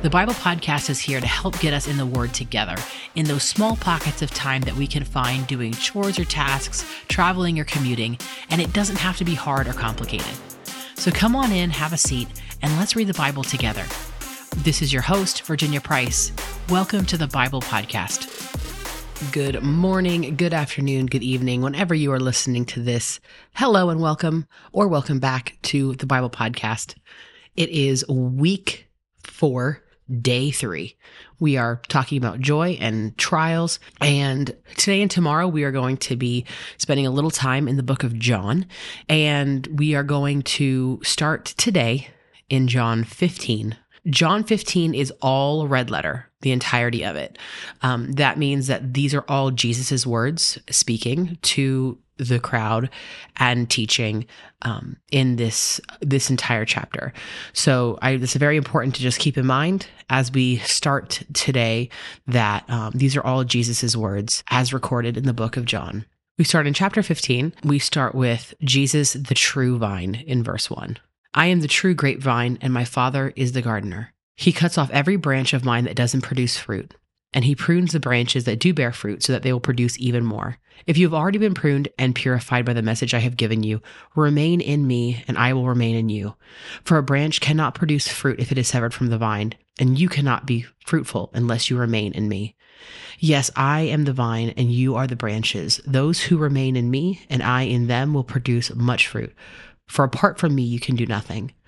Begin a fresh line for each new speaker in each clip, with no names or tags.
The Bible Podcast is here to help get us in the Word together in those small pockets of time that we can find doing chores or tasks, traveling or commuting, and it doesn't have to be hard or complicated. So come on in, have a seat, and let's read the Bible together. This is your host, Virginia Price. Welcome to the Bible Podcast. Good morning, good afternoon, good evening, whenever you are listening to this. Hello and welcome, or welcome back to the Bible Podcast. It is week four day three. We are talking about joy and trials. And today and tomorrow, we are going to be spending a little time in the book of John. And we are going to start today in John 15. John 15 is all red letter, the entirety of it. Um, that means that these are all Jesus's words speaking to the crowd and teaching um, in this this entire chapter. So I, it's very important to just keep in mind as we start today that um, these are all Jesus's words as recorded in the book of John. We start in chapter 15. We start with Jesus, the true vine, in verse 1. I am the true grapevine, and my Father is the gardener. He cuts off every branch of mine that doesn't produce fruit and he prunes the branches that do bear fruit so that they will produce even more. If you have already been pruned and purified by the message I have given you, remain in me, and I will remain in you. For a branch cannot produce fruit if it is severed from the vine, and you cannot be fruitful unless you remain in me. Yes, I am the vine, and you are the branches. Those who remain in me, and I in them, will produce much fruit. For apart from me, you can do nothing.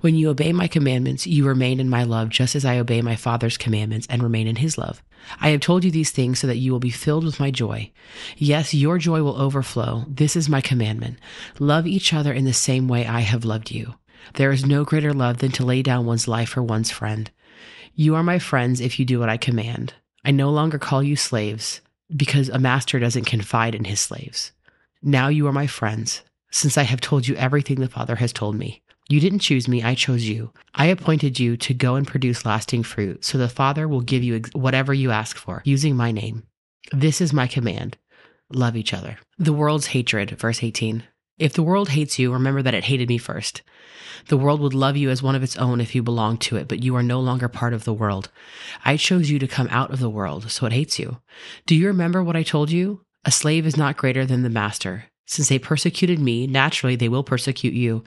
When you obey my commandments, you remain in my love, just as I obey my Father's commandments and remain in his love. I have told you these things so that you will be filled with my joy. Yes, your joy will overflow. This is my commandment. Love each other in the same way I have loved you. There is no greater love than to lay down one's life for one's friend. You are my friends if you do what I command. I no longer call you slaves, because a master doesn't confide in his slaves. Now you are my friends, since I have told you everything the Father has told me. You didn't choose me, I chose you. I appointed you to go and produce lasting fruit, so the Father will give you whatever you ask for, using my name. This is my command love each other. The world's hatred, verse 18. If the world hates you, remember that it hated me first. The world would love you as one of its own if you belonged to it, but you are no longer part of the world. I chose you to come out of the world, so it hates you. Do you remember what I told you? A slave is not greater than the master. Since they persecuted me, naturally they will persecute you.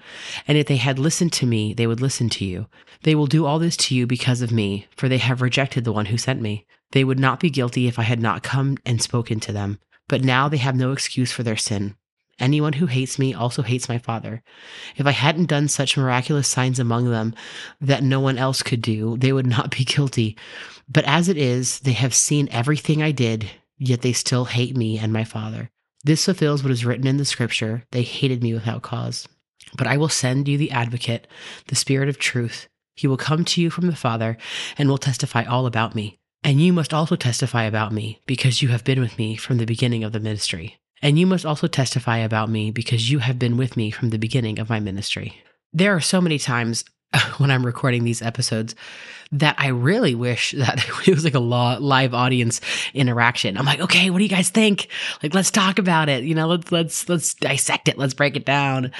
And if they had listened to me, they would listen to you. They will do all this to you because of me, for they have rejected the one who sent me. They would not be guilty if I had not come and spoken to them. But now they have no excuse for their sin. Anyone who hates me also hates my Father. If I hadn't done such miraculous signs among them that no one else could do, they would not be guilty. But as it is, they have seen everything I did, yet they still hate me and my Father. This fulfills what is written in the scripture they hated me without cause. But I will send you the advocate, the Spirit of truth. He will come to you from the Father and will testify all about me. And you must also testify about me because you have been with me from the beginning of the ministry. And you must also testify about me because you have been with me from the beginning of my ministry. There are so many times when I'm recording these episodes that I really wish that it was like a live audience interaction. I'm like, okay, what do you guys think? Like, let's talk about it. You know, let's, let's, let's dissect it. Let's break it down.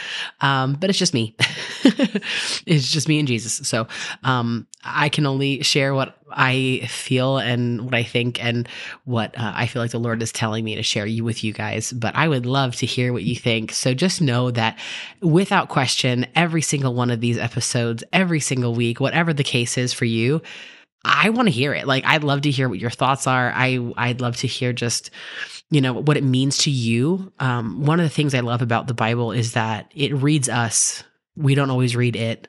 Um, but it's just me. it's just me and Jesus. So, um, I can only share what I feel and what I think and what uh, I feel like the Lord is telling me to share you with you guys. But I would love to hear what you think. So just know that without question, every single one of these episodes, every single week, whatever the case is for you, I want to hear it. Like I'd love to hear what your thoughts are. I I'd love to hear just you know what it means to you. Um, one of the things I love about the Bible is that it reads us. We don't always read it.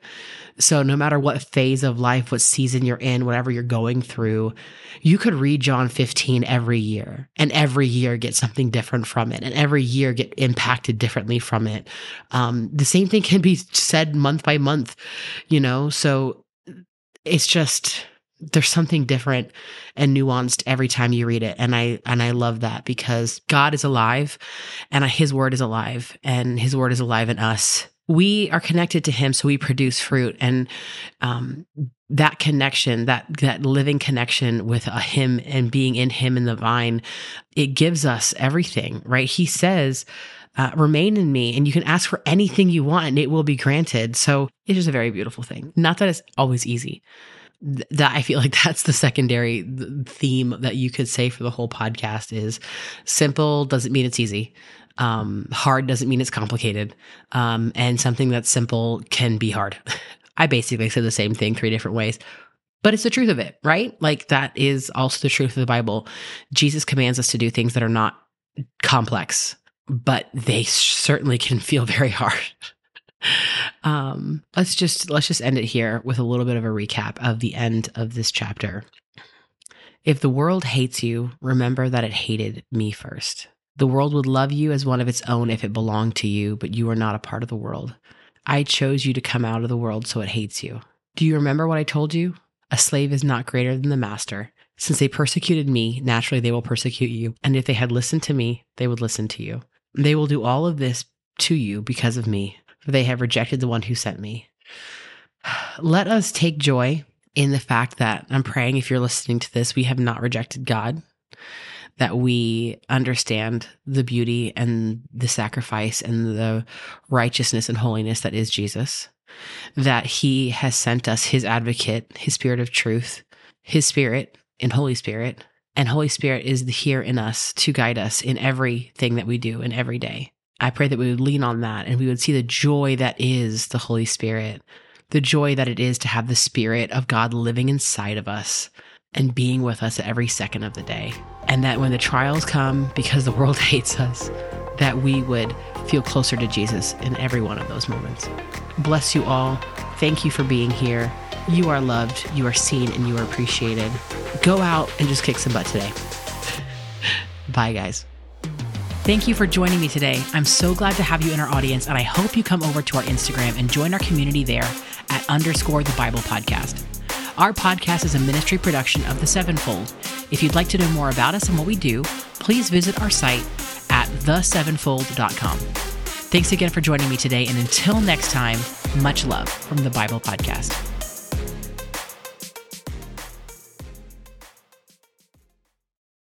So no matter what phase of life, what season you're in, whatever you're going through, you could read John 15 every year and every year get something different from it and every year get impacted differently from it. Um, the same thing can be said month by month, you know? So it's just, there's something different and nuanced every time you read it. And i and i love that because god is alive and his word is alive and his word is alive in us we are connected to him so we produce fruit and um, that connection that that living connection with a him and being in him in the vine it gives us everything right? He says uh, remain in me and you can ask for anything you want and it will be granted. So it's just a very beautiful thing. Not that it's always easy. That I feel like that's the secondary theme that you could say for the whole podcast is simple doesn't mean it's easy. Um, hard doesn't mean it's complicated. Um, and something that's simple can be hard. I basically said the same thing three different ways, but it's the truth of it, right? Like that is also the truth of the Bible. Jesus commands us to do things that are not complex, but they certainly can feel very hard um, let's just let's just end it here with a little bit of a recap of the end of this chapter. If the world hates you, remember that it hated me first. The world would love you as one of its own if it belonged to you, but you are not a part of the world. I chose you to come out of the world, so it hates you. Do you remember what I told you? A slave is not greater than the master. Since they persecuted me, naturally they will persecute you. And if they had listened to me, they would listen to you. They will do all of this to you because of me for they have rejected the one who sent me. Let us take joy in the fact that I'm praying if you're listening to this, we have not rejected God, that we understand the beauty and the sacrifice and the righteousness and holiness that is Jesus, that he has sent us his advocate, his spirit of truth, his spirit and Holy Spirit. And Holy Spirit is here in us to guide us in everything that we do in every day. I pray that we would lean on that and we would see the joy that is the Holy Spirit, the joy that it is to have the Spirit of God living inside of us and being with us every second of the day. And that when the trials come because the world hates us, that we would feel closer to Jesus in every one of those moments. Bless you all. Thank you for being here. You are loved, you are seen, and you are appreciated. Go out and just kick some butt today. Bye, guys. Thank you for joining me today. I'm so glad to have you in our audience, and I hope you come over to our Instagram and join our community there at underscore the Bible podcast. Our podcast is a ministry production of the Sevenfold. If you'd like to know more about us and what we do, please visit our site at thesevenfold.com. Thanks again for joining me today, and until next time, much love from the Bible Podcast.